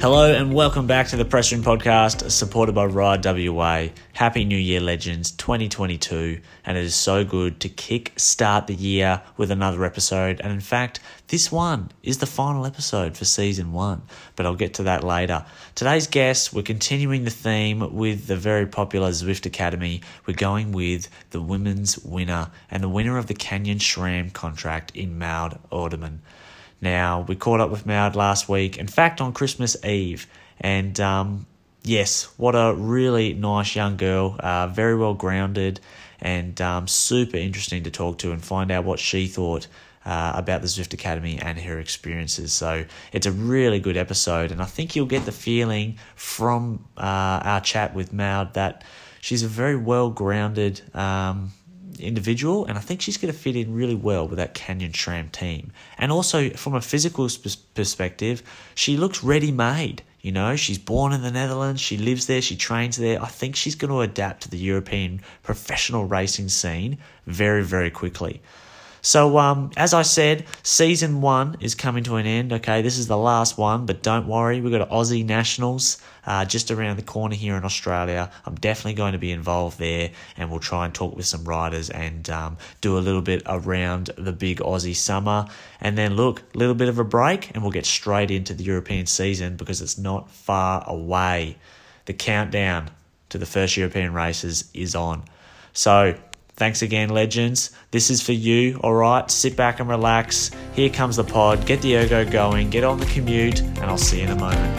Hello and welcome back to the Press Room Podcast, supported by Ride WA. Happy New Year, legends, 2022, and it is so good to kick start the year with another episode. And in fact, this one is the final episode for season one, but I'll get to that later. Today's guest, we're continuing the theme with the very popular Zwift Academy. We're going with the women's winner and the winner of the Canyon SRAM contract in Maud Oudeman. Now, we caught up with Maud last week, in fact, on Christmas Eve. And um, yes, what a really nice young girl, uh, very well grounded, and um, super interesting to talk to and find out what she thought. Uh, about the Zwift Academy and her experiences. So it's a really good episode, and I think you'll get the feeling from uh, our chat with Maud that she's a very well grounded um, individual, and I think she's going to fit in really well with that Canyon SRAM team. And also, from a physical perspective, she looks ready made. You know, she's born in the Netherlands, she lives there, she trains there. I think she's going to adapt to the European professional racing scene very, very quickly. So, um, as I said, season one is coming to an end. Okay, this is the last one, but don't worry, we've got Aussie Nationals uh, just around the corner here in Australia. I'm definitely going to be involved there, and we'll try and talk with some riders and um, do a little bit around the big Aussie summer. And then, look, a little bit of a break, and we'll get straight into the European season because it's not far away. The countdown to the first European races is on. So, Thanks again, legends. This is for you, all right? Sit back and relax. Here comes the pod. Get the ergo going, get on the commute, and I'll see you in a moment.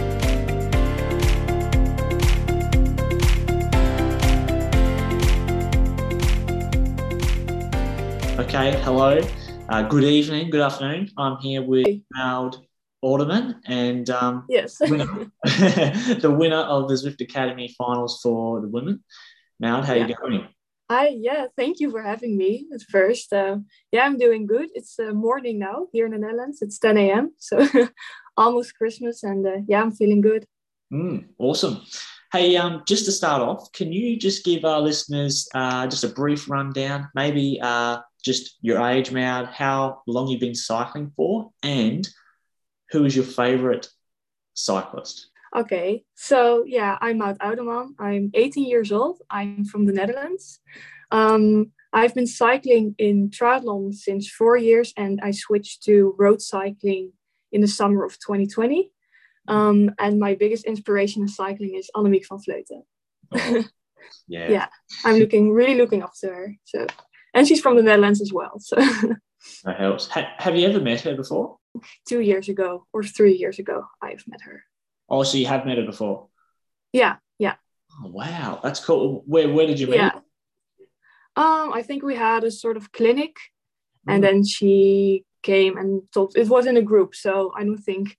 Okay, hello. Uh, good evening, good afternoon. I'm here with Maud Oudeman and um, yes, winner, the winner of the Zwift Academy finals for the women. Maud, how yeah. you going? Hi, yeah, thank you for having me at first. Uh, yeah, I'm doing good. It's uh, morning now here in the Netherlands. It's 10 a.m. So almost Christmas. And uh, yeah, I'm feeling good. Mm, awesome. Hey, um, just to start off, can you just give our listeners uh, just a brief rundown, maybe uh, just your age, Maud, how long you've been cycling for, and who is your favorite cyclist? Okay, so yeah, I'm Maud Oudeman. I'm 18 years old. I'm from the Netherlands. Um, I've been cycling in triathlon since four years, and I switched to road cycling in the summer of 2020. Um, and my biggest inspiration in cycling is Annemiek van Vleuten. Oh, yeah. yeah, I'm looking really looking up to her. So, and she's from the Netherlands as well. So that helps. Ha- have you ever met her before? Two years ago or three years ago, I've met her. Oh, so you have met her before? Yeah, yeah. Oh, wow, that's cool. Where where did you meet? Yeah. Um, I think we had a sort of clinic, mm. and then she came and told. It was in a group, so I don't think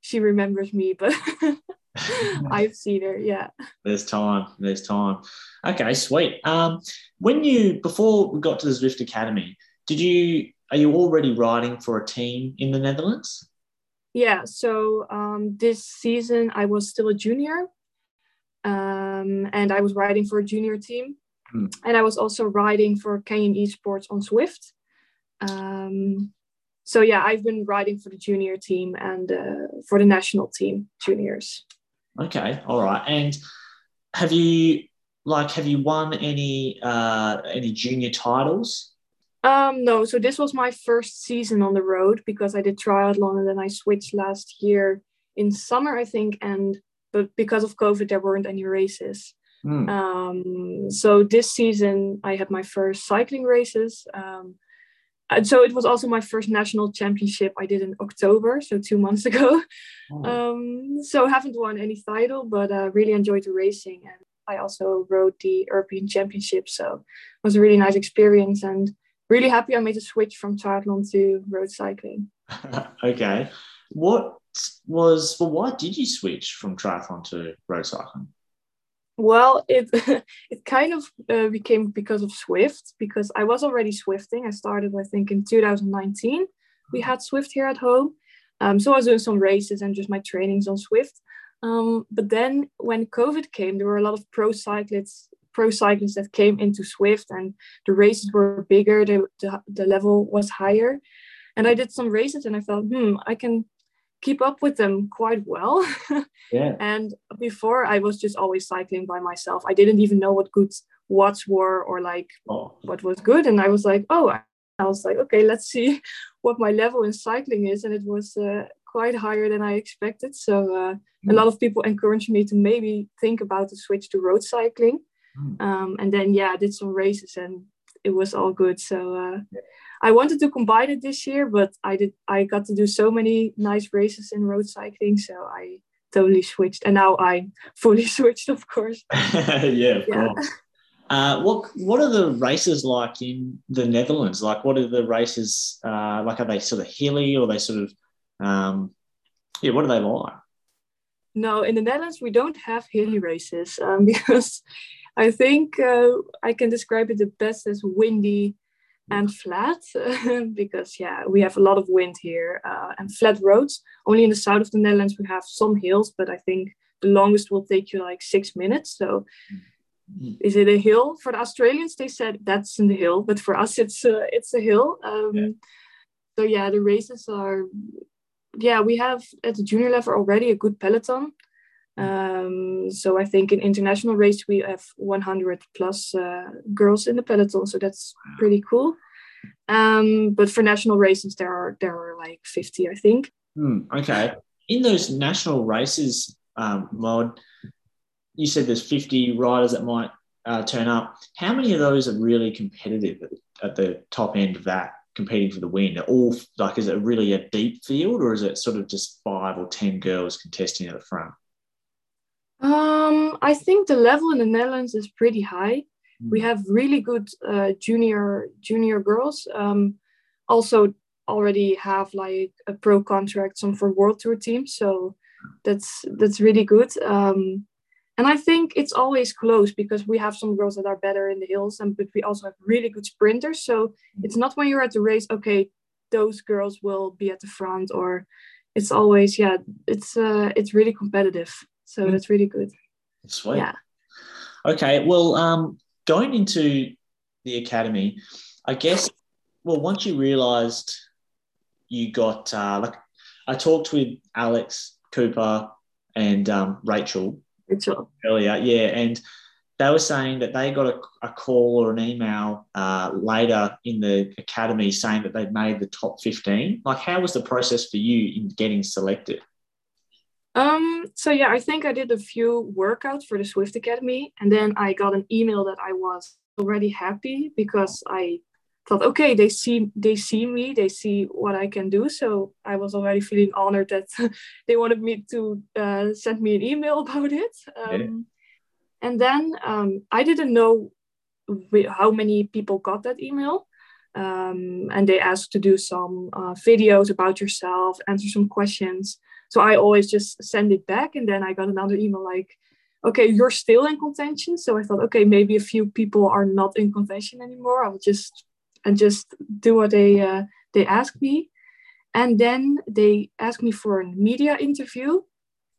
she remembers me, but I've seen her. Yeah. There's time. There's time. Okay, sweet. Um, when you before we got to the Zwift Academy, did you are you already riding for a team in the Netherlands? Yeah, so um, this season I was still a junior, um, and I was riding for a junior team, mm. and I was also riding for Canyon Esports on Zwift Um, so yeah, I've been riding for the junior team and uh, for the national team juniors. Okay, all right. And have you like have you won any uh, any junior titles? Um, no, so this was my first season on the road because I did triathlon and then I switched last year in summer, I think. And but because of COVID, there weren't any races. Mm. Um, so this season, I had my first cycling races. Um, and so it was also my first national championship I did in October, so two months ago. Oh. Um, so haven't won any title, but uh, really enjoyed the racing. And I also rode the European Championship, so it was a really nice experience. And really happy I made a switch from triathlon to road cycling. okay. What was, well, why did you switch from triathlon to road cycling? Well, it it kind of uh, became because of Zwift because I was already Zwifting. I started, I think, in 2019. We had Zwift here at home, um, so I was doing some races and just my trainings on Zwift. Um, but then when COVID came, there were a lot of pro cyclists pro cyclists that came into Zwift, and the races were bigger, the, the, the level was higher. And I did some races and I felt, hmm, I can keep up with them quite well. yeah. And before I was just always cycling by myself. I didn't even know what good watts were or like oh. what was good. And I was like, oh, I was like, okay, let's see what my level in cycling is. And it was uh, quite higher than I expected. So uh, mm. a hmm. lot of people encouraged me to maybe think about the switch to road cycling. Mm. Um, and then, yeah, I did some races and it was all good. So uh, I wanted to combine it this year, but I did. I got to do so many nice races in road cycling, so I totally switched, and now I fully switched, of course. yeah, of yeah. course. Uh, what what are the races like in the Netherlands? Like, what are the races uh, like? Are they sort of hilly, or they sort of, um, yeah? What are they like? No, in the Netherlands we don't have hilly races um, because I think uh, I can describe it the best as windy and flat because yeah we have a lot of wind here uh, and flat roads. Only in the south of the netherlands we have some hills but i think the longest will take you like six minutes. So mm-hmm. is it a hill? For the australians they said that's in the hill but for us it's uh, it's a hill. Um, yeah. so yeah the races are yeah we have at the junior level already a good peloton um, so I think in international race we have 100 plus uh, girls in the peloton, so that's pretty cool. Um, but for national races, there are there are like 50, I think. Hmm, okay, in those national races, um, Maud, you said there's 50 riders that might uh, turn up. How many of those are really competitive at, at the top end of that? competing for the win? All like, is it really a deep field, or is it sort of just five or ten girls contesting at the front? Um, I think the level in the Netherlands is pretty high. Mm. We have really good uh, junior junior girls. Um, also already have like a pro contract, some for world tour teams. So that's that's really good. Um, and I think it's always close because we have some girls that are better in the hills, and but we also have really good sprinters. So hmm. it's not when you're at the race, okay, those girls will be at the front, or it's always yeah, it's uh, it's really competitive. So mm. that's really good. Sweet. Yeah. Okay. Well, um, going into the academy, I guess, well, once you realized you got, uh, like, I talked with Alex Cooper and um, Rachel, Rachel earlier. Yeah. And they were saying that they got a, a call or an email uh, later in the academy saying that they'd made the top 15. Like, how was the process for you in getting selected? Um, so yeah, I think I did a few workouts for the Zwift Academy, and then I got an email that I was already happy because I thought, okay, they see they see me, they see what I can do. So I was already feeling honored that they wanted me to uh, send me an email about it. Um, yeah. And then um, I didn't know how many people got that email. Um, and they asked to do some uh, videos about yourself, answer some questions. So I always just send it back. And then I got another email like, okay, you're still in contention. So I thought, okay, maybe a few people are not in contention anymore. I'll just and just do what they uh, they ask me. And then they asked me for a media interview,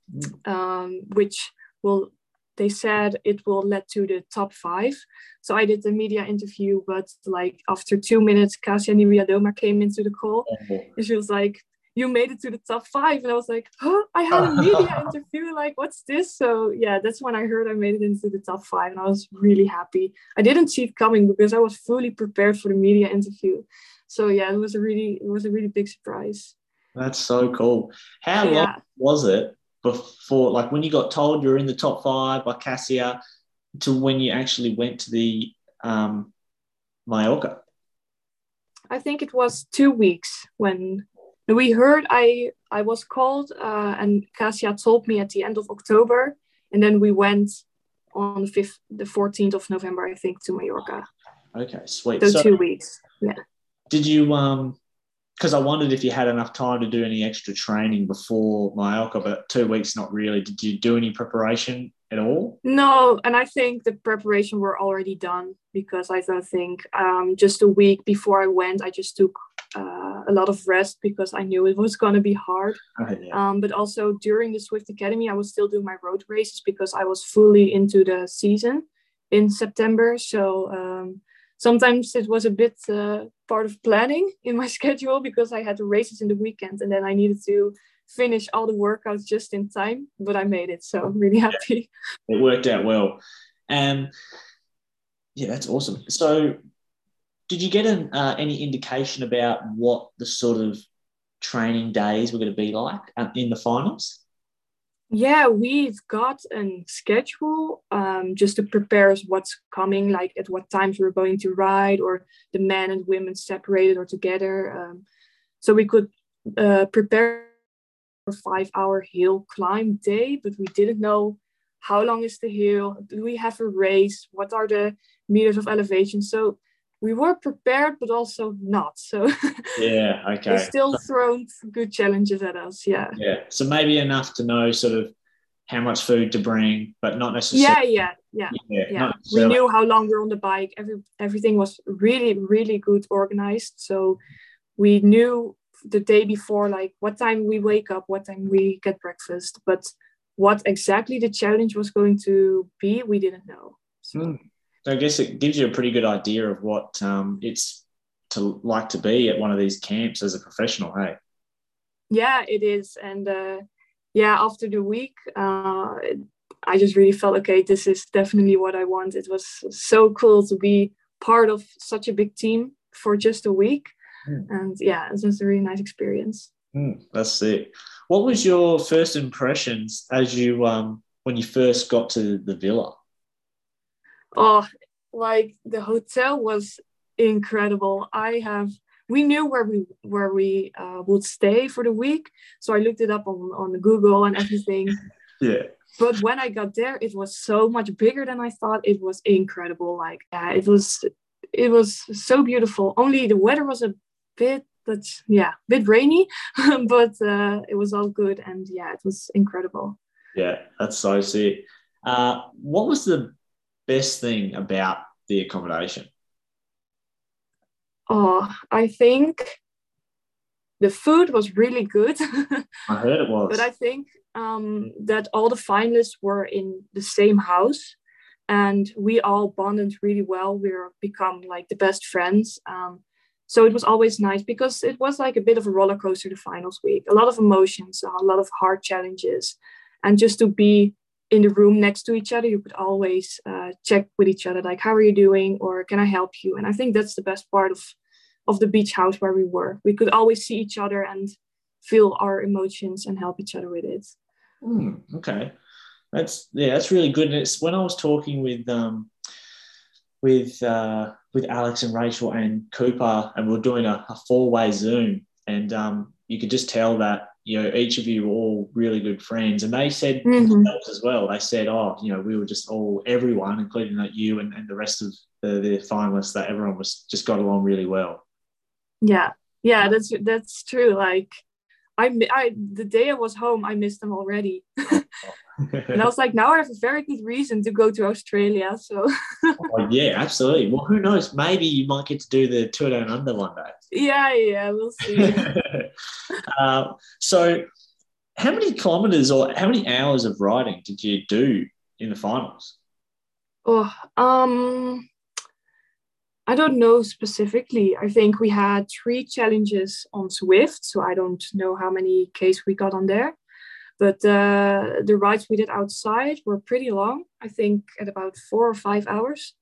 mm. um, which will they said it will lead to the top five. So I did the media interview, but like after two minutes, Kasia Niewiadoma came into the call. Oh. And she was like, you made it to the top five. And i was like oh i had a media interview? Like what's this? So yeah that's when i heard i made it into the top five and i was really happy. I didn't see it coming because i was fully prepared for the media interview. So yeah it was a really it was a really big surprise. That's so cool. How yeah. long was it before like when you got told you're in the top five by Kasia to when you actually went to the um Mallorca? I think it was two weeks when we heard I I was called uh, and Kasia told me at the end of October, and then we went on the fifth, the fourteenth of November, I think, to Mallorca. Okay, sweet. Those so two weeks. Yeah. Did you um? Because I wondered if you had enough time to do any extra training before Mallorca, but two weeks not really. Did you do any preparation at all? No, and I think the preparation were already done because I don't think um, just a week before I went, I just took uh, a lot of rest because I knew it was going to be hard. Uh, yeah. um, but also during the Zwift Academy, I was still doing my road races because I was fully into the season in September. So um, sometimes it was a bit uh, part of planning in my schedule because I had the races in the weekend and then I needed to finish all the workouts just in time, but I made it. So I'm really happy. It worked out well. And yeah, that's awesome. So did you get an, uh, any indication about what the sort of training days were going to be like um, in the finals? Yeah, we've got a schedule um, just to prepare us what's coming, like at what times we're going to ride, or the men and women separated or together. Um, so we could uh, prepare a five hour hill climb day, but we didn't know how long is the hill, do we have a race, what are the meters of elevation. So we were prepared, but also not. So yeah, okay. they still thrown good challenges at us. Yeah. Yeah. So maybe enough to know sort of how much food to bring, but not necessarily. Yeah, yeah, yeah, yeah. yeah. We knew how long we're on the bike. Every everything was really, really good organized. So we knew the day before, like what time we wake up, what time we get breakfast, but what exactly the challenge was going to be, we didn't know. So. Mm. So I guess it gives you a pretty good idea of what um, it's to like to be at one of these camps as a professional. Hey. Yeah, it is, and uh, yeah, after the week, uh, I just really felt okay. This is definitely what I want. It was so cool to be part of such a big team for just a week, mm. and yeah, it was a really nice experience. Mm, that's it. What was your first impressions as you um, when you first got to the villa? Oh like the hotel was incredible. I have we knew where we where we uh, would stay for the week so i looked it up on on google and everything. Yeah. But when i got there it was so much bigger than i thought. It was incredible like yeah it was it was so beautiful. Only the weather was a bit but yeah a bit rainy but uh, it was all good and yeah it was incredible. Yeah that's so sick. Uh, what was the best thing about the accommodation? Oh, I think the food was really good. I heard it was. But I think um, that all the finalists were in the same house and we all bonded really well. We are become like the best friends. Um, so it was always nice because it was like a bit of a roller coaster the finals week. A lot of emotions, a lot of hard challenges, and just to be in the room next to each other you could always uh, check with each other like how are you doing? or can i help you? And i think that's the best part of of the beach house where we were. We could always see each other and feel our emotions and help each other with it. Mm, okay. That's yeah that's really good. And it's when i was talking with um with uh with alex and rachel and cooper and we are doing a, a four-way zoom and um you could just tell that you know, each of you were all really good friends. And they said mm-hmm. as well, they said, oh, you know, we were just all, everyone, including that you and, and the rest of the, the finalists, that everyone was just got along really well. Yeah. Yeah, that's, that's true. Like, I, I, the day I was home, I missed them already. and I was like, now I have a very good reason to go to Australia. So, oh, yeah, absolutely. Well, who knows? Maybe you might get to do the tour down under one day. Yeah, yeah, we'll see. uh, so, how many kilometers or how many hours of riding did you do in the finals? Oh, um, I don't know specifically. I think we had three challenges on Zwift, so I don't know how many Ks we got on there. But uh, the rides we did outside were pretty long. I think at about four or five hours.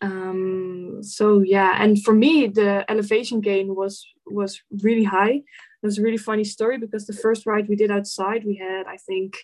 Um, so yeah, and for me, the elevation gain was was really high. It was a really funny story because the first ride we did outside, we had I think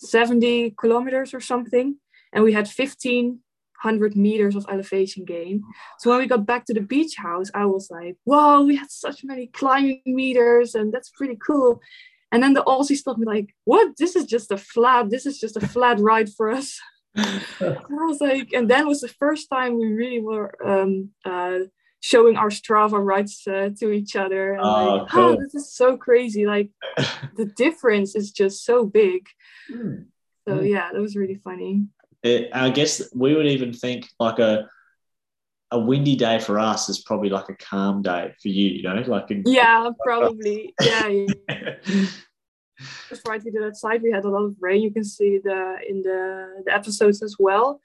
70 kilometers or something, and we had 1500 meters of elevation gain. So when we got back to the beach house, I was like, "Whoa, we had such many climbing meters, and that's pretty cool." And then the Aussie stopped me like, "What? This is just a flat. This is just a flat ride for us." I was like, and then was the first time we really were um, uh, showing our Strava rides uh, to each other. And oh, like, cool. oh, this is so crazy! Like the difference is just so big. Mm. So mm. yeah, that was really funny. It, I guess we would even think like a a windy day for us is probably like a calm day for you, you know, like a, yeah, probably, yeah. yeah. ride we did outside, we had a lot of rain. You can see the in the, the episodes as well.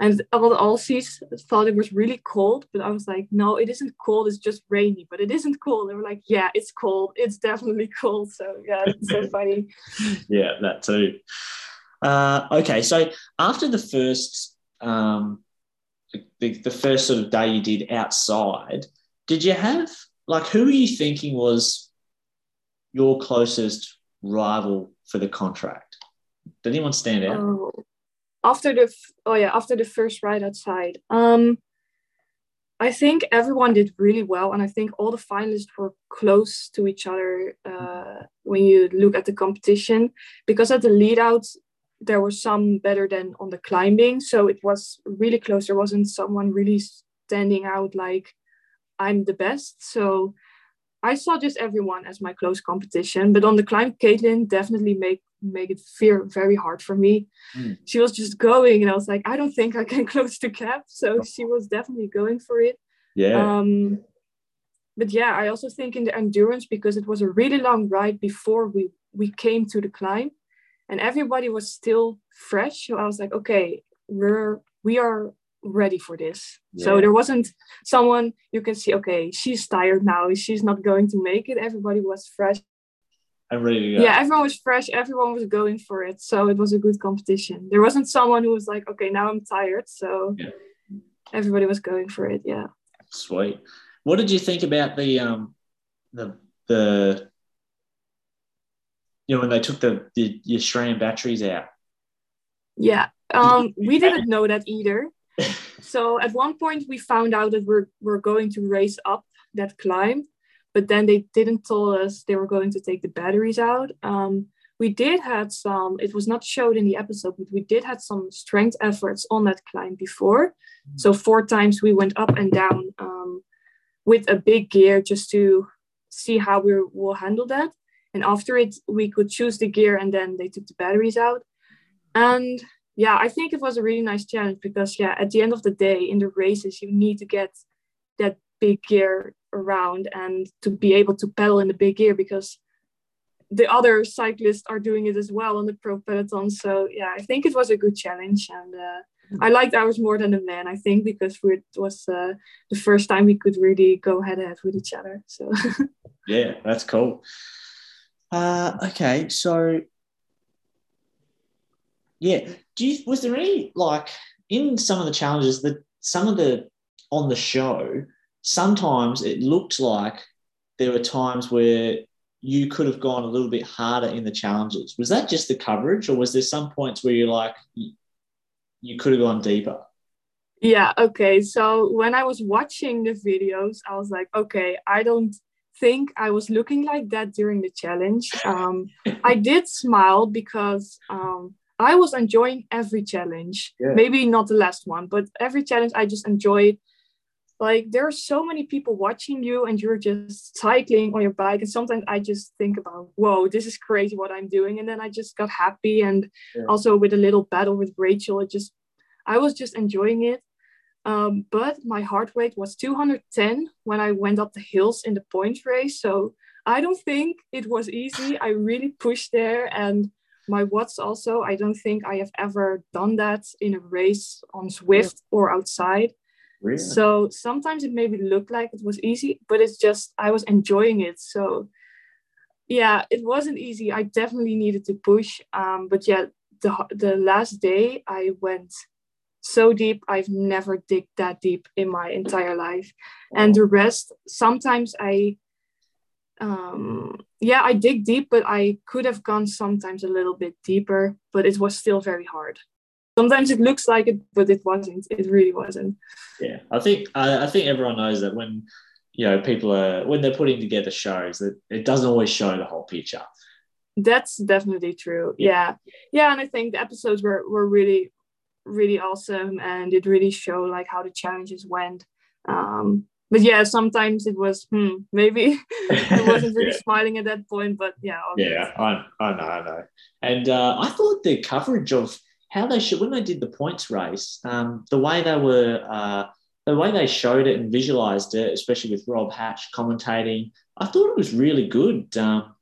And all the Aussies thought it was really cold, but I was like, no, it isn't cold. It's just rainy, but it isn't cold. They were like, yeah, it's cold. It's definitely cold. So yeah, it's so funny. yeah, that too. Uh, okay, so after the first um, the, the first sort of day you did outside, did you have like who were you thinking was your closest rival for the contract? Did anyone stand out? Oh, after the oh yeah, after the first ride outside, um, I think everyone did really well, and I think all the finalists were close to each other uh, when you look at the competition. Because at the lead outs, there were some better than on the climbing, so it was really close. There wasn't someone really standing out like I'm the best. So I saw just everyone as my close competition. But on the climb, Caitlin definitely make make it feel very hard for me. Mm. She was just going, and I was like, I don't think I can close the gap. So she was definitely going for it. Yeah. Um, but yeah, I also think in the endurance because it was a really long ride before we we came to the climb, and everybody was still fresh. So I was like, okay, we're we are ready for this. Yeah. So there wasn't someone you can see, okay, she's tired now. She's not going to make it. Everybody was fresh. I'm ready to go. Yeah, everyone was fresh. Everyone was going for it. So it was a good competition. There wasn't someone who was like, okay, now I'm tired. So yeah. everybody was going for it. Yeah. Sweet. What did you think about the um the the you know when they took the the Australian batteries out? Yeah. Um, we didn't know that either so at one point we found out that we're, we're going to race up that climb, but then they didn't tell us they were going to take the batteries out. Um, we did had some, it was not showed in the episode, but we did had some strength efforts on that climb before. Mm-hmm. So four times we went up and down um, with a big gear just to see how we will handle that. And after it, we could choose the gear and then they took the batteries out. And yeah, I think it was a really nice challenge because yeah, at the end of the day, in the races, you need to get that big gear around and to be able to pedal in the big gear because the other cyclists are doing it as well on the pro peloton. So yeah, I think it was a good challenge and uh, I liked ours more than the men. I think because it was uh, the first time we could really go head to head with each other. So yeah, that's cool. Uh, okay, so yeah. Do you was there any like in some of the challenges that some of the on the show, sometimes it looked like there were times where you could have gone a little bit harder in the challenges. Was that just the coverage, or was there some points where you're like you could have gone deeper? Yeah, okay. So when I was watching the videos, I was like, okay, I don't think I was looking like that during the challenge. Um, I did smile because um, I was enjoying every challenge. Yeah. Maybe not the last one, but every challenge I just enjoyed. Like there are so many people watching you and you're just cycling on your bike. And sometimes I just think about, whoa, this is crazy what I'm doing. And then I just got happy. And yeah. also with a little battle with Rachel, it just I was just enjoying it. Um, but my heart rate was 210 when I went up the hills in the points race. So I don't think it was easy. I really pushed there and my watts also i don't think i have ever done that in a race on Zwift or outside really? so sometimes it maybe looked like it was easy but it's just i was enjoying it so yeah it wasn't easy i definitely needed to push um, but yeah the, the last day i went so deep i've never digged that deep in my entire life and the rest sometimes i um, yeah, I dig deep, but I could have gone sometimes a little bit deeper, but it was still very hard. Sometimes it looks like it, but it wasn't. It really wasn't. Yeah, I think I, I think everyone knows that when you know people are when they're putting together shows that it doesn't always show the whole picture. That's definitely true. Yeah, yeah, and I think the episodes were were really really awesome, and it really showed like how the challenges went. Um, but yeah, sometimes it was hmm, maybe I wasn't really yeah. smiling at that point, but yeah. Obviously. Yeah, I, I know, I know. And uh, I thought the coverage of how they should when they did the points race, um, the way they were, uh, the way they showed it and visualized it, especially with Rob Hatch commentating, I thought it was really good. Um,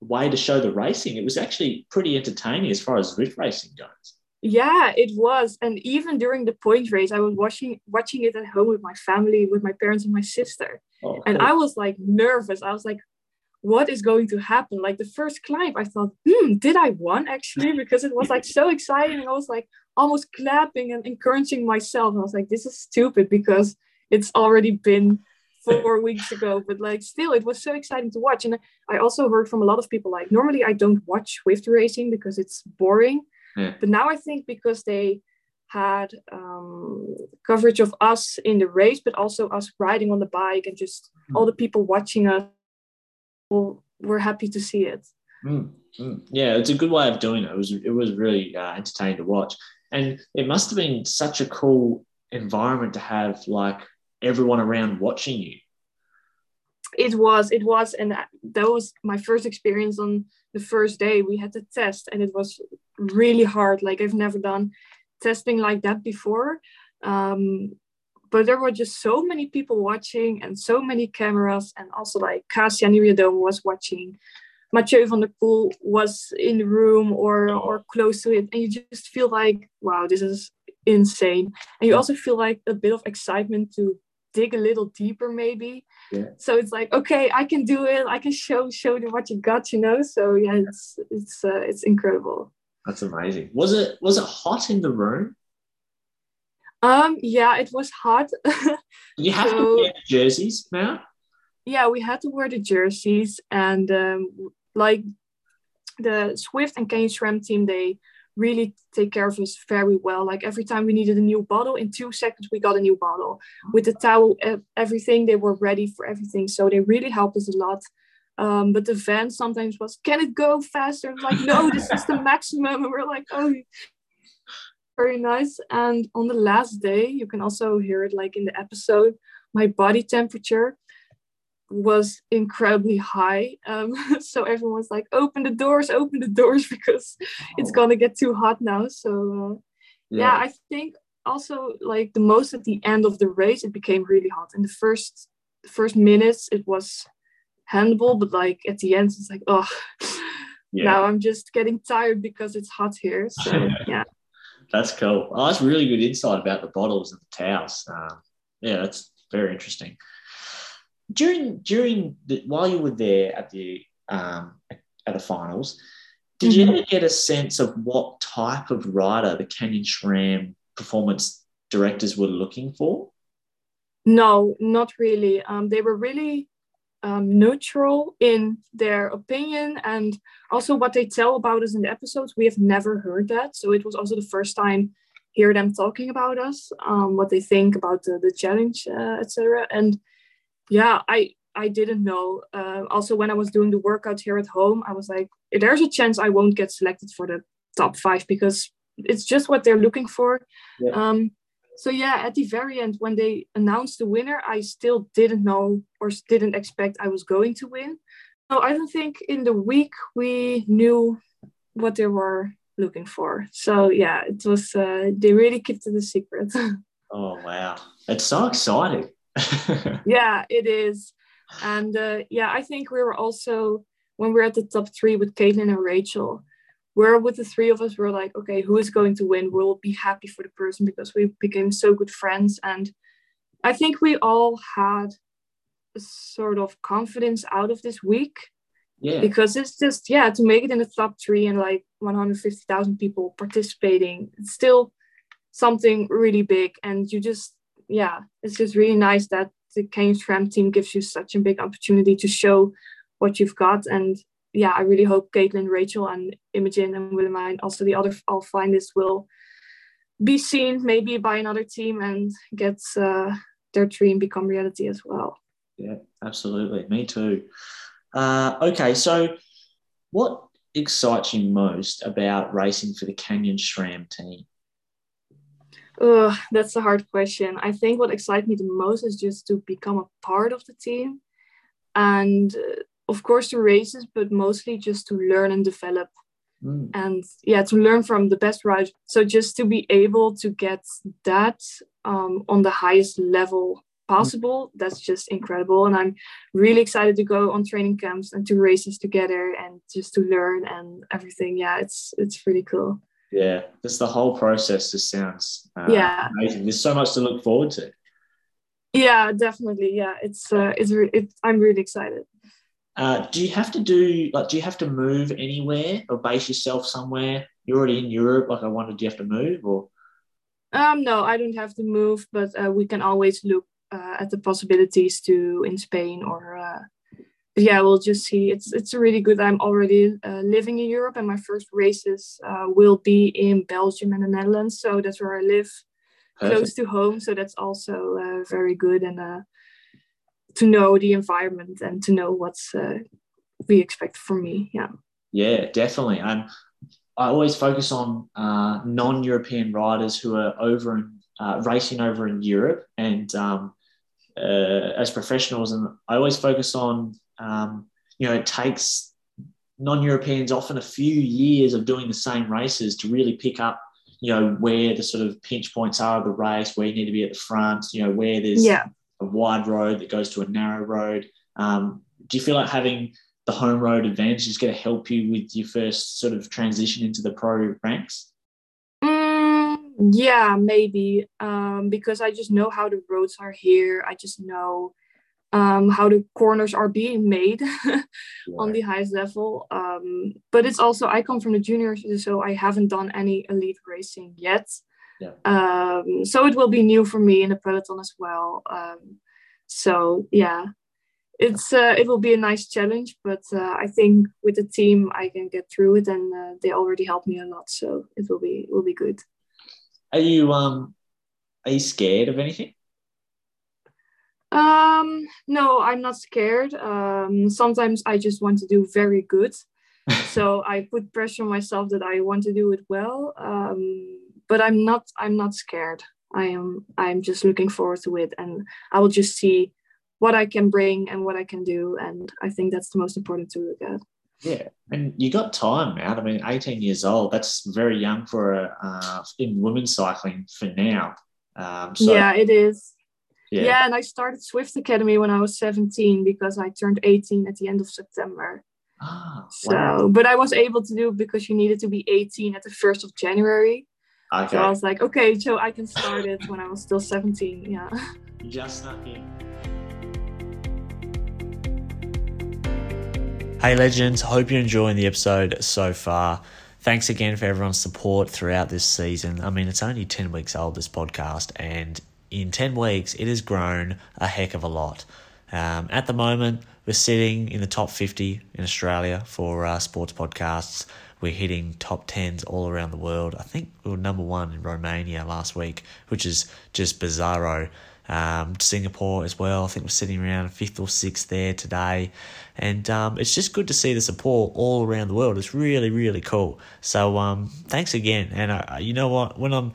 way to show the racing. It was actually pretty entertaining as far as Zwift racing goes. Yeah, it was. And even during the point race, I was watching watching it at home with my family, with my parents and my sister. Oh, and I was like nervous. I was like, what is going to happen? Like the first climb, I thought, hmm, did I won actually? Because it was like so exciting. I was like almost clapping and encouraging myself. I was like, this is stupid because it's already been four weeks ago. But like still, it was so exciting to watch. And I also heard from a lot of people like normally I don't watch Zwift racing because it's boring. Yeah. But now I think because they had um, coverage of us in the race, but also us riding on the bike and just mm. all the people watching us we were happy to see it. Mm, mm. Yeah, it's a good way of doing it. It was it was really uh, entertaining to watch, and it must have been such a cool environment to have like everyone around watching you. It was, it was, and that was my first experience on the first day. We had the test, and it was really hard. Like I've never done testing like that before. Um, but there were just so many people watching and so many cameras and also like Kasia Niewiadoma was watching. Mathieu van der Poel was in the room or or close to it and you just feel like wow this is insane. And you also feel like a bit of excitement to dig a little deeper maybe. Yeah. so it's like okay i can do it. I can show show them what you got you know? So yeah it's it's uh, it's incredible that's amazing was it was it hot in the room um, yeah, it was hot. you have so, to wear jerseys now. Yeah, we had to wear the jerseys, and um, like the Zwift and Canyon SRAM team, they really take care of us very well. Like every time we needed a new bottle, in two seconds we got a new bottle. With the towel, everything, they were ready for everything. So they really helped us a lot. Um, but the van sometimes was, can it go faster? like, no, this is the maximum. And we're like, oh, very nice. And on the last day, you can also hear it like in the episode, my body temperature was incredibly high. Um, so everyone was like, open the doors, open the doors because it's gonna get too hot now. So uh, yeah. yeah, I think also like the most at the end of the race, it became really hot. In the first the first minutes, it was handable, but like at the end, it's like, oh, yeah. now I'm just getting tired because it's hot here. So yeah. That's cool. Oh, that's really good insight about the bottles and the towels. Um, yeah, that's very interesting. During during the, while you were there at the um, at the finals, did mm-hmm. you ever get a sense of what type of rider the Canyon SRAM performance directors were looking for? No, not really. Um, they were really um, neutral in their opinion and also what they tell about us in the episodes. We have never heard that. So it was also the first time hear them talking about us um, what they think about the, the challenge uh, etc and yeah i i didn't know uh, also when i was doing the workout here at home i was like there's a chance i won't get selected for the top five because it's just what they're looking for. Yeah. um, so yeah at the very end when they announced the winner i still didn't know or didn't expect i was going to win. So i don't think in the week we knew what they were looking for. So yeah it was uh, they really kept it a secret. Oh wow. It's so exciting. Yeah it is. And uh, yeah i think we were also when we we're at the top three with caitlin and rachel where with the three of us we're like okay who is going to win? We'll be happy for the person because we became so good friends. And i think we all had a sort of confidence out of this week yeah. because it's just yeah to make it in the top three and like 150000 people participating it's still something really big. And you just yeah it's just really nice that the Canyon SRAM team gives you such a big opportunity to show what you've got. And yeah, I really hope Caitlin, Rachel, and Imogen and Willemijn, also the other all finalists, will be seen maybe by another team and get uh, their dream become reality as well. Yeah, absolutely. Me too. Uh, okay, so what excites you most about racing for the Canyon SRAM team? Uh, that's a hard question. I think what excites me the most is just to become a part of the team and of course to races but mostly just to learn and develop mm. and yeah to learn from the best riders so just to be able to get that um, on the highest level possible mm. that's just incredible and i'm really excited to go on training camps and to races together and just to learn and everything yeah it's it's really cool Yeah, just the whole process just sounds uh, yeah amazing. There's so much to look forward to. Yeah, definitely. Yeah, it's uh, it's, re- it's I'm really excited. Uh, do you have to do like do you have to move anywhere or base yourself somewhere? You're already in Europe. Like I wondered, do you have to move or? Um, no, I don't have to move, but uh, we can always look uh, at the possibilities to in Spain or. Uh, yeah, we'll just see. It's it's really good. I'm already uh, living in Europe, and my first races uh, will be in Belgium and the Netherlands. So that's where I live, Perfect. close to home. So that's also uh, very good and to know the environment and to know what's uh, we expect from me. Yeah. Yeah, definitely. And I always focus on uh, non-European riders who are over in, uh, racing over in Europe, and um, uh, as professionals, and I always focus on um, you know it takes non-Europeans often a few years of doing the same races to really pick up you know where the sort of pinch points are of the race, where you need to be at the front, you know where there's yeah a wide road that goes to a narrow road. Um, do you feel like having the home road advantage is going to help you with your first sort of transition into the pro ranks? Mm, yeah, maybe um, because I just know how the roads are here. I just know um, how the corners are being made on the highest level. Um, but it's also I come from the juniors, so I haven't done any elite racing yet. Yeah. Um, so it will be new for me in the peloton as well. Um, so yeah, it's uh, it will be a nice challenge, but uh, I think with the team I can get through it, and uh, they already helped me a lot, so it will be will be good. Are you um are you scared of anything? Um, no, I'm not scared. Um, sometimes I just want to do very good, so I put pressure on myself that I want to do it well. Um, but I'm not I'm not scared. I am I'm just looking forward to it and I will just see what I can bring and what I can do. And I think that's the most important to look at. Yeah, and you got time, man. I mean, 18 years old, that's very young for a, uh, in women's cycling for now. Um, so, yeah, it is. Yeah. yeah, and I started Zwift Academy when I was 17 because I turned 18 at the end of September. Ah, so, wow. but I was able to do because you needed to be 18 at the 1st of January. Okay. So I was like, okay, so I can start it when I was still 17. Yeah. Just snuck in. Hey, legends. Hope you're enjoying the episode so far. Thanks again for everyone's support throughout this season. I mean, it's only 10 weeks old, this podcast, and in 10 weeks, it has grown a heck of a lot. Um, at the moment, we're sitting in the top 50 in Australia for uh, sports podcasts. We're hitting top 10s all around the world. I think we were number one in Romania last week, which is just bizarro. Um, Singapore as well. I think we're sitting around fifth or sixth there today. And um, it's just good to see the support all around the world. It's really, really cool. So um, thanks again. And uh, you know what? When I'm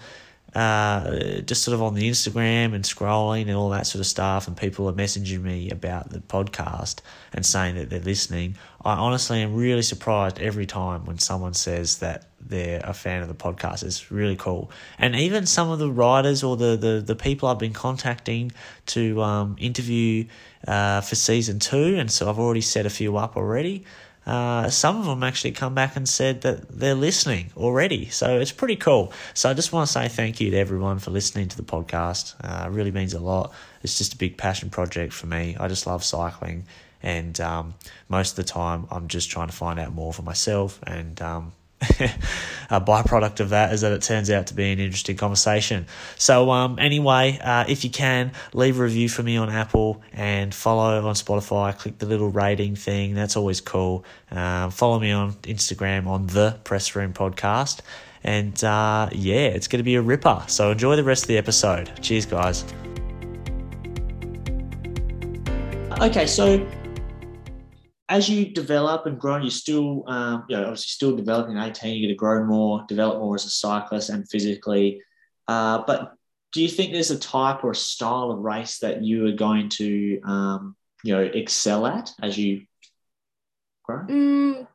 uh, just sort of on the Instagram and scrolling and all that sort of stuff, and people are messaging me about the podcast and saying that they're listening. I honestly am really surprised every time when someone says that they're a fan of the podcast. It's really cool. And even some of the writers or the, the, the people I've been contacting to um, interview uh, for season two, and so I've already set a few up already. Uh, some of them actually come back and said that they're listening already. So it's pretty cool. So I just want to say thank you to everyone for listening to the podcast. Uh, it really means a lot. It's just a big passion project for me. I just love cycling. And um, most of the time, I'm just trying to find out more for myself and um, a byproduct of that is that it turns out to be an interesting conversation. So, um, anyway, uh, if you can, leave a review for me on Apple and follow on Spotify. Click the little rating thing, that's always cool. Um, follow me on Instagram on the Press Room Podcast. And uh, yeah, it's going to be a ripper. So, enjoy the rest of the episode. Cheers, guys. Okay, so as you develop and grow, you're still, um, you know, obviously still developing 18, you're going to grow more, develop more as a cyclist and physically. Uh, but do you think there's a type or a style of race that you are going to, um, you know, excel at as you grow? Mm,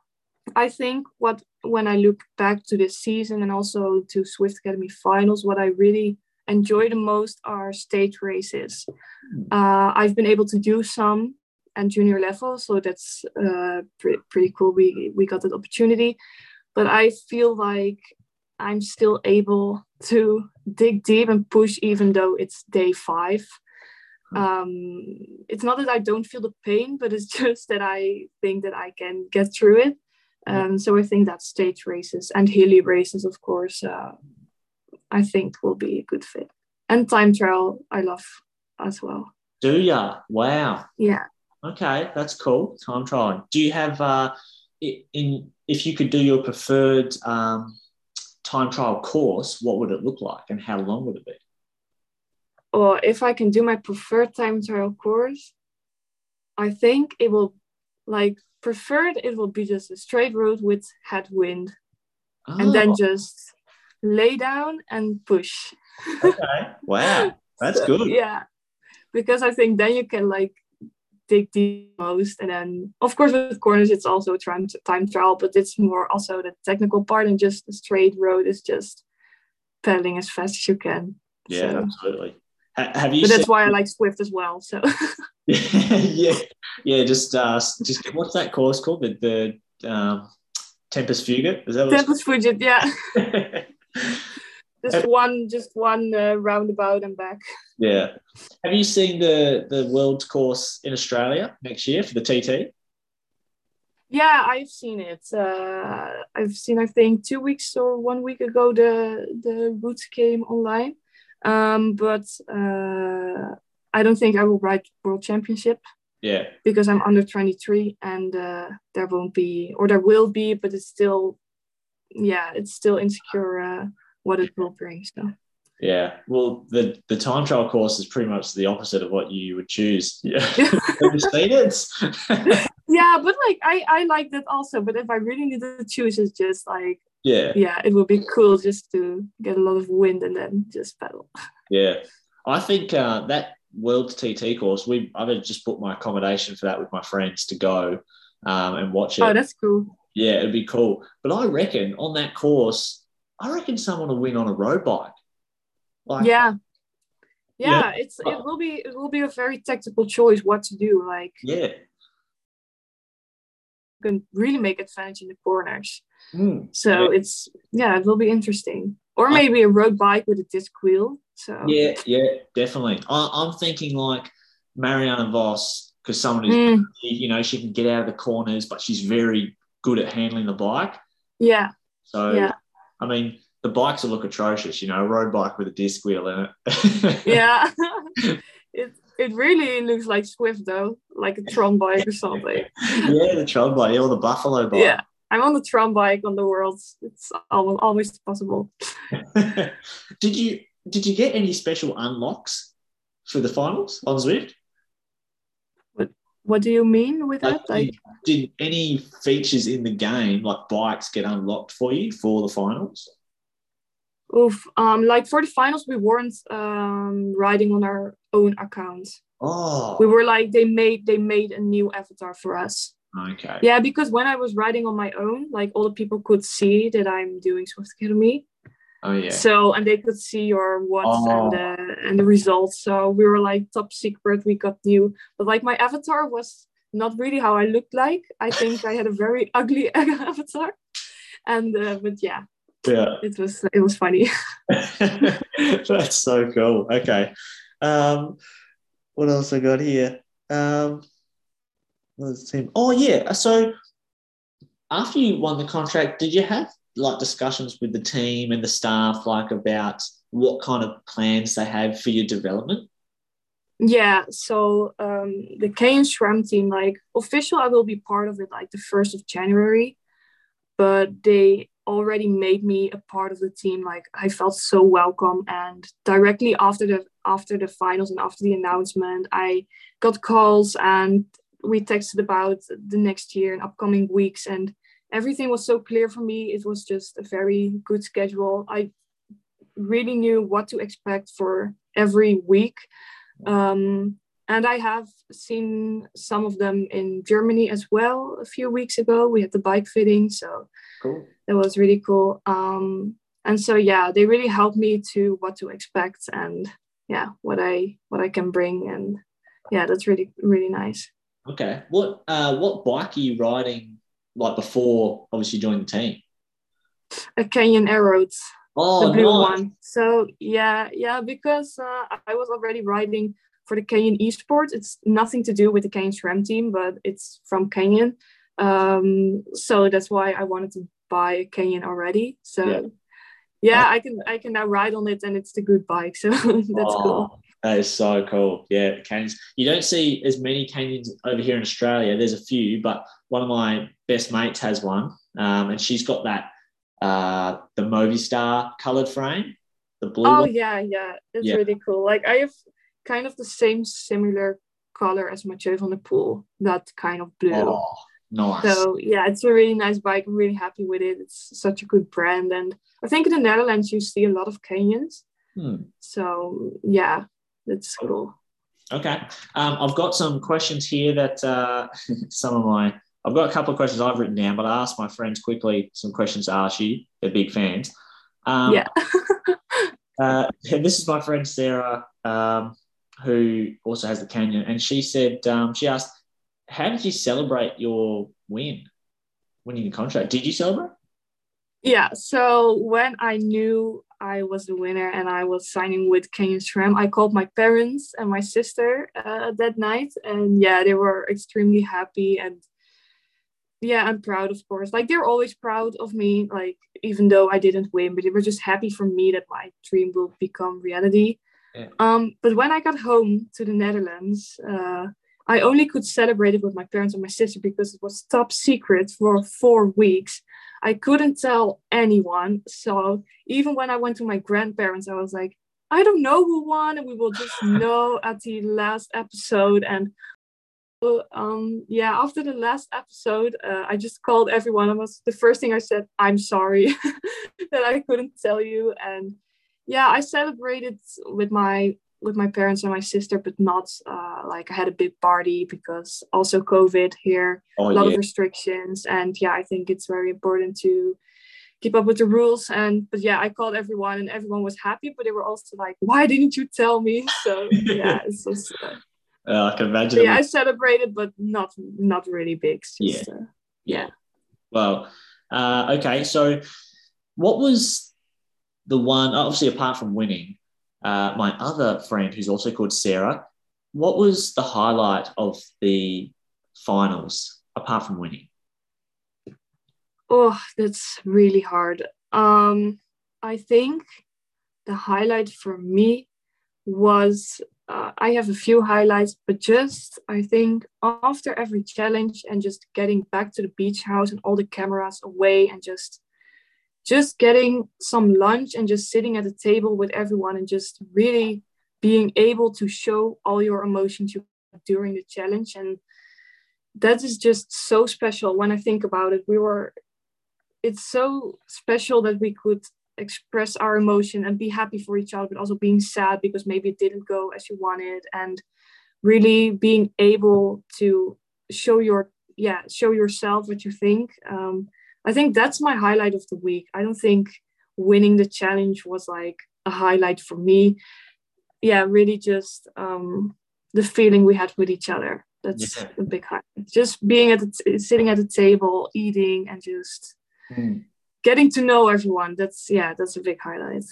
I think what, when I look back to this season and also to Zwift Academy finals, what I really enjoy the most are stage races. Hmm. Uh, I've been able to do some and junior level. So that's uh, pretty, pretty cool. We, we got that opportunity. But I feel like I'm still able to dig deep and push even though it's day five. Um, it's not that I don't feel the pain, but it's just that I think that I can get through it. Um, so I think that stage races and hilly races, of course, uh, I think will be a good fit. And time trial, I love as well. Do ya? Wow. Yeah. Okay, that's cool. Time trial. Do you have uh, in if you could do your preferred um, time trial course, what would it look like, and how long would it be? Or if I can do my preferred time trial course, I think it will like preferred it will be just a straight road with headwind oh. and then oh. just lay down and push okay wow that's so, good yeah because i think then you can like dig the most and then of course with corners it's also time time trial but it's more also the technical part and just the straight road is just pedaling as fast as you can yeah so. absolutely have you but that's why i like Zwift as well so yeah, yeah. Just, uh, just what's that course called? The the um, Tempus Fugit. Is that Tempus Fugit? Yeah. just one, just one uh, roundabout and back. Yeah. Have you seen the the world course in Australia next year for the TT? Yeah, I've seen it. Uh, I've seen, I think, two weeks or one week ago, the the routes came online. Um, but uh, I don't think I will ride World Championship. Yeah. Because I'm under 23 and uh, there won't be, or there will be, but it's still, yeah, it's still insecure uh, what it will bring. So. Yeah, well, the the time trial course is pretty much the opposite of what you would choose. Yeah, have you seen it? yeah, but like I I like that also. But if I really need to choose, it's just like yeah, yeah, it would be cool just to get a lot of wind and then just pedal. Yeah, I think uh, that World TT course. We I've just booked my accommodation for that with my friends to go um, and watch it. Oh, that's cool. Yeah, it'd be cool. But I reckon on that course, I reckon someone will win on a road bike. Like, yeah. yeah. Yeah, it's it will be it will be a very tactical choice what to do. Like yeah, can really make advantage in the corners. Mm, so yeah. it's yeah, it will be interesting. Or maybe a road bike with a disc wheel. So yeah, yeah, definitely. I, am thinking like Marianne Vos because someone who's mm. you know she can get out of the corners, but she's very good at handling the bike. Yeah. So yeah. I mean, the bikes will look atrocious. You know, a road bike with a disc wheel in it. yeah. it it really looks like Zwift though, like a Tron bike or something. yeah, the Tron bike, or the Buffalo bike. Yeah. I'm on the Tron bike on the Worlds. It's almost always possible. Did you did you get any special unlocks for the finals on Zwift? What What do you mean with like, that? Like, did any features in the game, like bikes, get unlocked for you for the finals? Oof, um, like for the finals, we weren't um, riding on our own account. Oh, we were like they made they made a new avatar for us. Okay. Yeah, because when I was riding on my own, like all the people could see that I'm doing Zwift Academy. Oh yeah. So and they could see your watts oh. and the and the results. So we were like top secret. We got new, but like my avatar was not really how I looked like. I think I had a very ugly avatar, and uh, but yeah. Yeah. It was it was funny. That's so cool. Okay. Um, what else I got here? Um, Oh yeah. So after you won the contract, did you have like discussions with the team and the staff like about what kind of plans they have for your development? Yeah, so um, the Canyon SRAM team, like official, I will be part of it like the first of January, but they already made me a part of the team. Like I felt so welcome, and directly after the after the finals and after the announcement, I got calls and we texted about the next year and upcoming weeks, and everything was so clear for me. It was just a very good schedule. I really knew what to expect for every week. Um, and I have seen some of them in Germany as well a few weeks ago. We had the bike fitting, so cool. that was really cool. Um, and so yeah, they really helped me to what to expect and yeah, what I what I can bring, and yeah, that's really really nice. Okay, what uh, what bike are you riding like before obviously joined the team? A Canyon Aeroads. Oh, the blue nice. one. So yeah, yeah, because uh, I was already riding for the Canyon Esports. It's nothing to do with the Canyon SRAM team, but it's from Canyon. Um, so that's why I wanted to buy a Canyon already. So yeah, yeah I can I can now ride on it, and it's the good bike. So that's oh, cool. That is so cool. Yeah, canyons. You don't see as many canyons over here in Australia. There's a few, but one of my best mates has one, um, and she's got that uh, the Movistar colored frame, the blue. Oh one. yeah, yeah, it's yeah. really cool. Like I have kind of the same similar color as Mathieu van der Poel, that kind of blue. Oh, nice. So yeah, it's a really nice bike. I'm really happy with it. It's such a good brand, and I think in the Netherlands you see a lot of canyons. Hmm. So yeah, that's cool. Okay, um, I've got some questions here that uh, some of my I've got a couple of questions I've written down, but I asked my friends quickly some questions to ask you. They're big fans. Um, yeah. uh, this is my friend Sarah, um, who also has the Canyon, and she said um, she asked, "How did you celebrate your win, winning the contract? Did you celebrate?" Yeah. So when I knew I was the winner and I was signing with Canyon SRAM, I called my parents and my sister uh, that night, and yeah, they were extremely happy and yeah, I'm proud, of course. Like they're always proud of me, like even though I didn't win, but they were just happy for me that my dream will become reality. Yeah. Um, but when I got home to the Netherlands, uh, I only could celebrate it with my parents and my sister because it was top secret for four weeks. I couldn't tell anyone. So even when I went to my grandparents, I was like, I don't know who won, and we will just know at the last episode. And um, yeah, after the last episode, uh, I just called everyone. And was the first thing I said, "I'm sorry that I couldn't tell you." And yeah, I celebrated with my with my parents and my sister, but not uh, like I had a big party because also COVID here, oh, a lot yeah. of restrictions, and yeah, I think it's very important to keep up with the rules. And but yeah, I called everyone, and everyone was happy, but they were also like, "Why didn't you tell me?" So yeah, it's just. Uh, uh, I can imagine. yeah, I celebrated, but not not really big. Just, yeah. Uh, yeah. Well, uh, okay. So, what was the one? Obviously, apart from winning, uh, my other friend, who's also called Sarah, what was the highlight of the finals apart from winning? Oh, that's really hard. Um, I think the highlight for me was uh, I have a few highlights, but just I think after every challenge and just getting back to the beach house and all the cameras away and just just getting some lunch and just sitting at the table with everyone and just really being able to show all your emotions during the challenge and that is just so special when I think about it. We were it's so special that we could express our emotion and be happy for each other, but also being sad because maybe it didn't go as you wanted, and really being able to show your yeah show yourself what you think. Um, I think that's my highlight of the week. I don't think winning the challenge was like a highlight for me. Yeah, really just um, the feeling we had with each other. That's yeah. a big highlight. Just being at the t- sitting at the table, eating, and just. Mm getting to know everyone. That's yeah, that's a big highlight.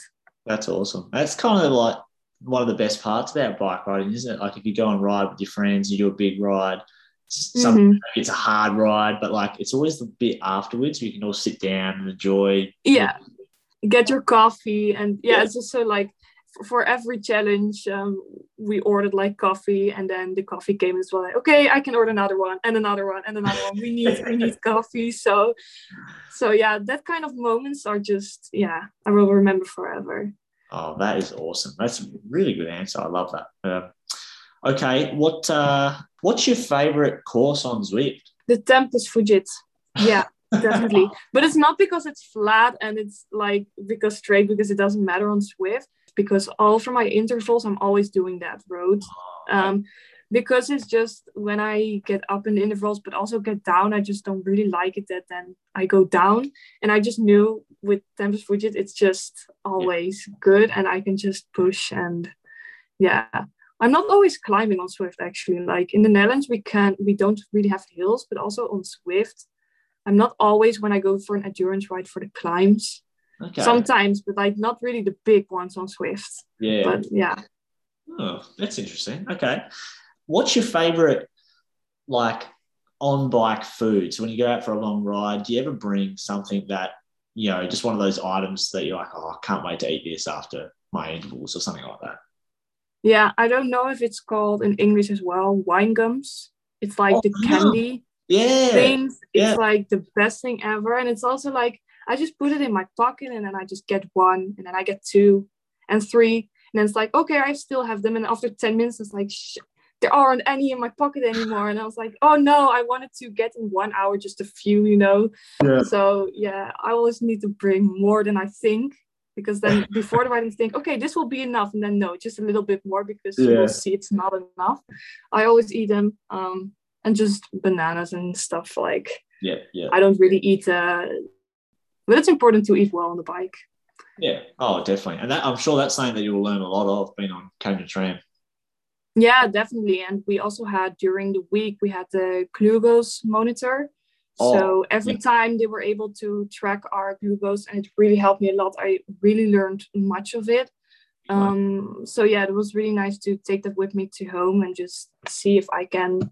That's awesome. That's kind of like one of the best parts about bike riding, isn't it? Like if you go and ride with your friends, you do a big ride. Some, mm-hmm. It's a hard ride, but like it's always the bit afterwards you can all sit down and enjoy. Yeah, get your coffee and yeah, yeah. it's just so like for every challenge, um, we ordered like coffee, and then the coffee came as well. Like, okay, I can order another one, and another one, and another one. We need we need coffee. So, so yeah, that kind of moments are just yeah, I will remember forever. Oh, that is awesome. That's a really good answer. I love that. Uh, okay, what uh, what's your favorite course on Zwift? The Tempus Fugit. Yeah. definitely but it's not because it's flat and it's like because straight because it doesn't matter on Zwift because all for my intervals i'm always doing that road um, because it's just when i get up in the intervals but also get down i just don't really like it that then i go down and i just knew with tempus Fugit, it's just always good and i can just push and yeah i'm not always climbing on Zwift actually like in the netherlands we can we don't really have hills but also on Zwift, I'm not always when I go for an endurance ride for the climbs. Okay. Sometimes, but like not really the big ones on Zwift. Yeah. But yeah. Oh, that's interesting. Okay. What's your favorite like on bike food? So when you go out for a long ride, do you ever bring something that, you know, just one of those items that you're like, oh, I can't wait to eat this after my intervals or something like that? Yeah, I don't know if it's called in English as well, wine gums. It's like oh, the candy yeah. things. It's yeah. like the best thing ever. And it's also like I just put it in my pocket and then I just get one and then I get two and three. And then it's like, okay, I still have them. And after 10 minutes, it's like, there aren't any in my pocket anymore. And I was like, oh no, I wanted to get in one hour just a few, you know? Yeah. So yeah, I always need to bring more than I think because then before the ride, I think, okay, this will be enough. And then no, just a little bit more because yeah. you'll see it's not enough. I always eat them. Um, and just bananas and stuff like yeah yeah i don't really eat uh but it's important to eat well on the bike yeah oh definitely and that, i'm sure that's something that you'll learn a lot of being on Canyon SRAM yeah definitely and we also had during the week we had the glucose monitor oh, so every time they were able to track our glucose and it really helped me a lot i really learned much of it um so yeah it was really nice to take that with me to home and just see if i can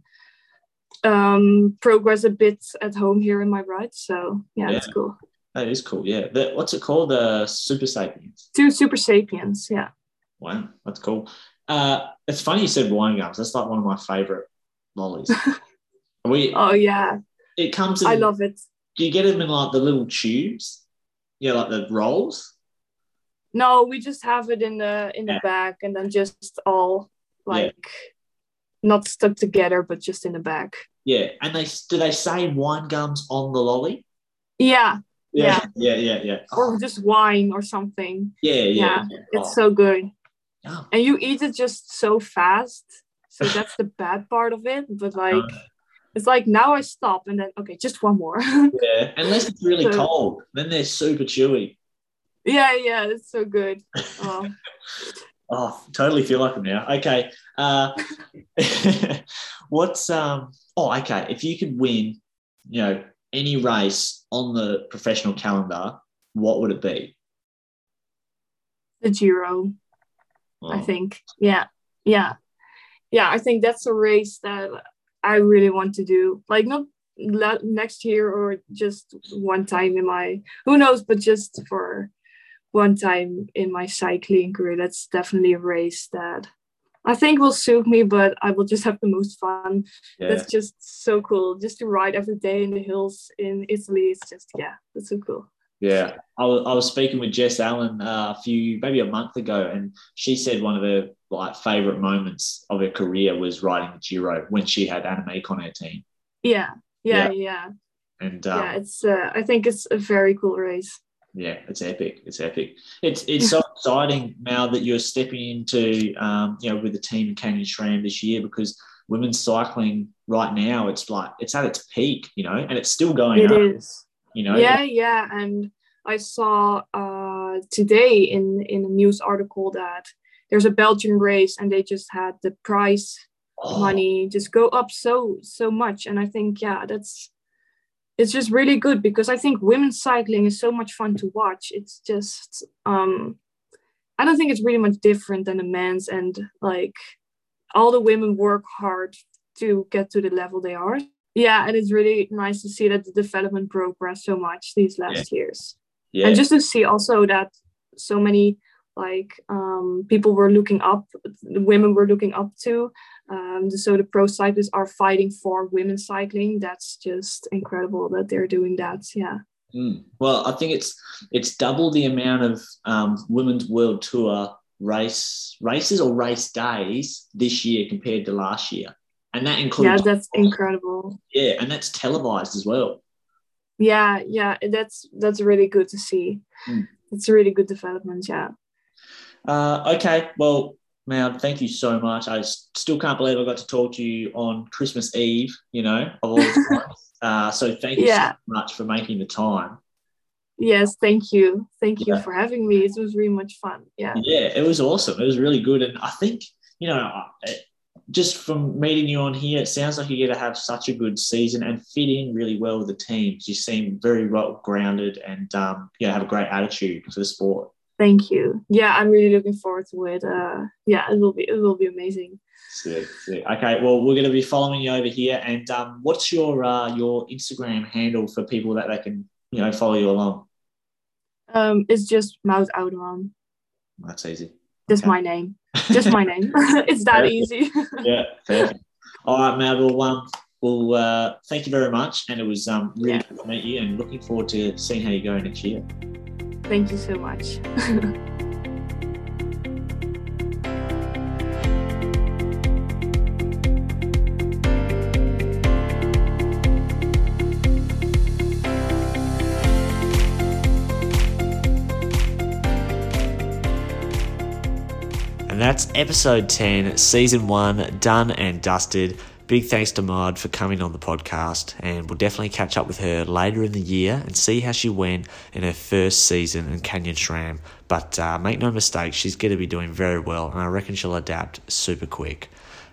um, progress a bit at home here in my ride. So yeah, yeah. that's cool. That is cool. Yeah. The, what's it called? The Supersapiens. Two Supersapiens. Yeah. Wow, that's cool. Uh, it's funny you said wine gums. That's like one of my favorite lollies. we. Oh yeah. It comes. In, I love it. Do you get them in like the little tubes? Yeah, like the rolls. No, we just have it in the in the yeah. bag, and then just all like yeah. not stuck together, but just in the bag. Yeah, and they do they say wine gums on the lolly? Yeah. Yeah, yeah, yeah, yeah. yeah. Or oh. just wine or something. Yeah, yeah. yeah. It's oh. so good. And you eat it just so fast. So that's the bad part of it. But like uh, it's like now I stop and then okay, just one more. yeah, unless it's really so, cold, then they're super chewy. Yeah, yeah, it's so good. Oh. oh, totally feel like them now. Okay, uh, what's um? Oh, okay. If you could win, you know, any race on the professional calendar, what would it be? The Giro. Oh. I think. Yeah. Yeah. Yeah. I think that's a race that I really want to do. Like, not next year or just one time in my, who knows, but just for one time in my cycling career. That's definitely a race that I think will suit me, but I will just have the most fun. Yeah. That's just so cool. Just to ride every day in the hills in Italy. It's just, yeah, that's so cool. Yeah, I was, I was speaking with Jess Allen uh, a few, maybe a month ago, and she said one of her like favorite moments of her career was riding the Giro when she had Annemiek on her team. Yeah, yeah, yeah. yeah. And um, yeah, it's. Uh, I think it's a very cool race yeah, it's epic. It's epic. It's it's so exciting now that you're stepping into um, you know with the team in Canyon SRAM this year because women's cycling right now it's like it's at its peak, you know, and it's still going. It up, is. You know. Yeah, yeah, and I saw uh, today in in a news article that there's a Belgian race and they just had the prize oh. money just go up so so much, and I think yeah, that's it's just really good because I think women's cycling is so much fun to watch. It's just um I don't think it's really much different than the men's and like all the women work hard to get to the level they are. Yeah, and it's really nice to see that the development progressed so much these last yeah. years. Yeah. And just to see also that so many like um, people were looking up, women were looking up to. Um, so the pro cyclists are fighting for women's cycling. That's just incredible that they're doing that. Yeah. Mm. Well, I think it's it's double the amount of um, women's world tour race races or race days this year compared to last year, and that includes. Yeah, that's incredible. Yeah, and that's televised as well. Yeah, yeah, that's that's really good to see. Mm. It's a really good development. Yeah. Uh, okay, well, Maud, thank you so much. I still can't believe I got to talk to you on Christmas Eve, you know, of all uh, so thank you yeah. so much for making the time. Yes, thank you. Thank you for having me. It was really much fun. Yeah. Yeah, it was awesome. It was really good. And I think, you know, just from meeting you on here, it sounds like you're going to have such a good season and fit in really well with the team. You seem very well grounded and um, know have a great attitude for the sport. Thank you. Yeah, I'm really looking forward to it. Uh, yeah, it will be it will be amazing. Sick, sick. Okay, well, we're going to be following you over here. And um, what's your uh, your Instagram handle for people that they can you know follow you along? Um, it's just Maud Oudeman. That's easy. Just okay. my name. Just my name. it's that easy. yeah, perfect. All right, Maud. Well, um, well, uh, thank you very much, and it was um, really yeah. good to meet you, and looking forward to seeing how you go next year. Thank you so much. And that's episode 10, season 1, done and dusted. Big thanks to Maud for coming on the podcast, and we'll definitely catch up with her later in the year and see how she went in her first season in Canyon SRAM. But uh, make no mistake, she's going to be doing very well, and I reckon she'll adapt super quick.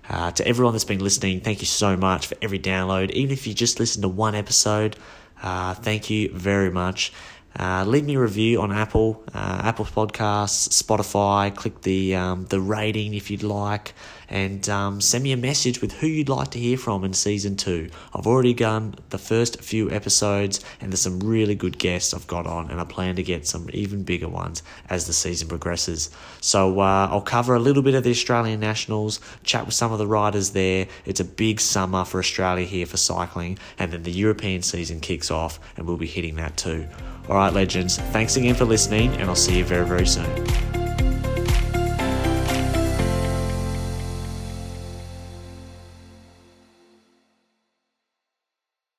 Uh, to everyone that's been listening, thank you so much for every download. Even if you just listen to one episode, uh, thank you very much. Uh, leave me a review on Apple, uh, Apple Podcasts, Spotify. Click the um, the rating if you'd like, and um, send me a message with who you'd like to hear from in season two. I've already done the first few episodes, and there's some really good guests I've got on, and I plan to get some even bigger ones as the season progresses. So uh, I'll cover a little bit of the Australian Nationals, chat with some of the riders there. It's a big summer for Australia here for cycling, and then the European season kicks off, and we'll be hitting that too. All right, legends, thanks again for listening, and I'll see you very, very soon.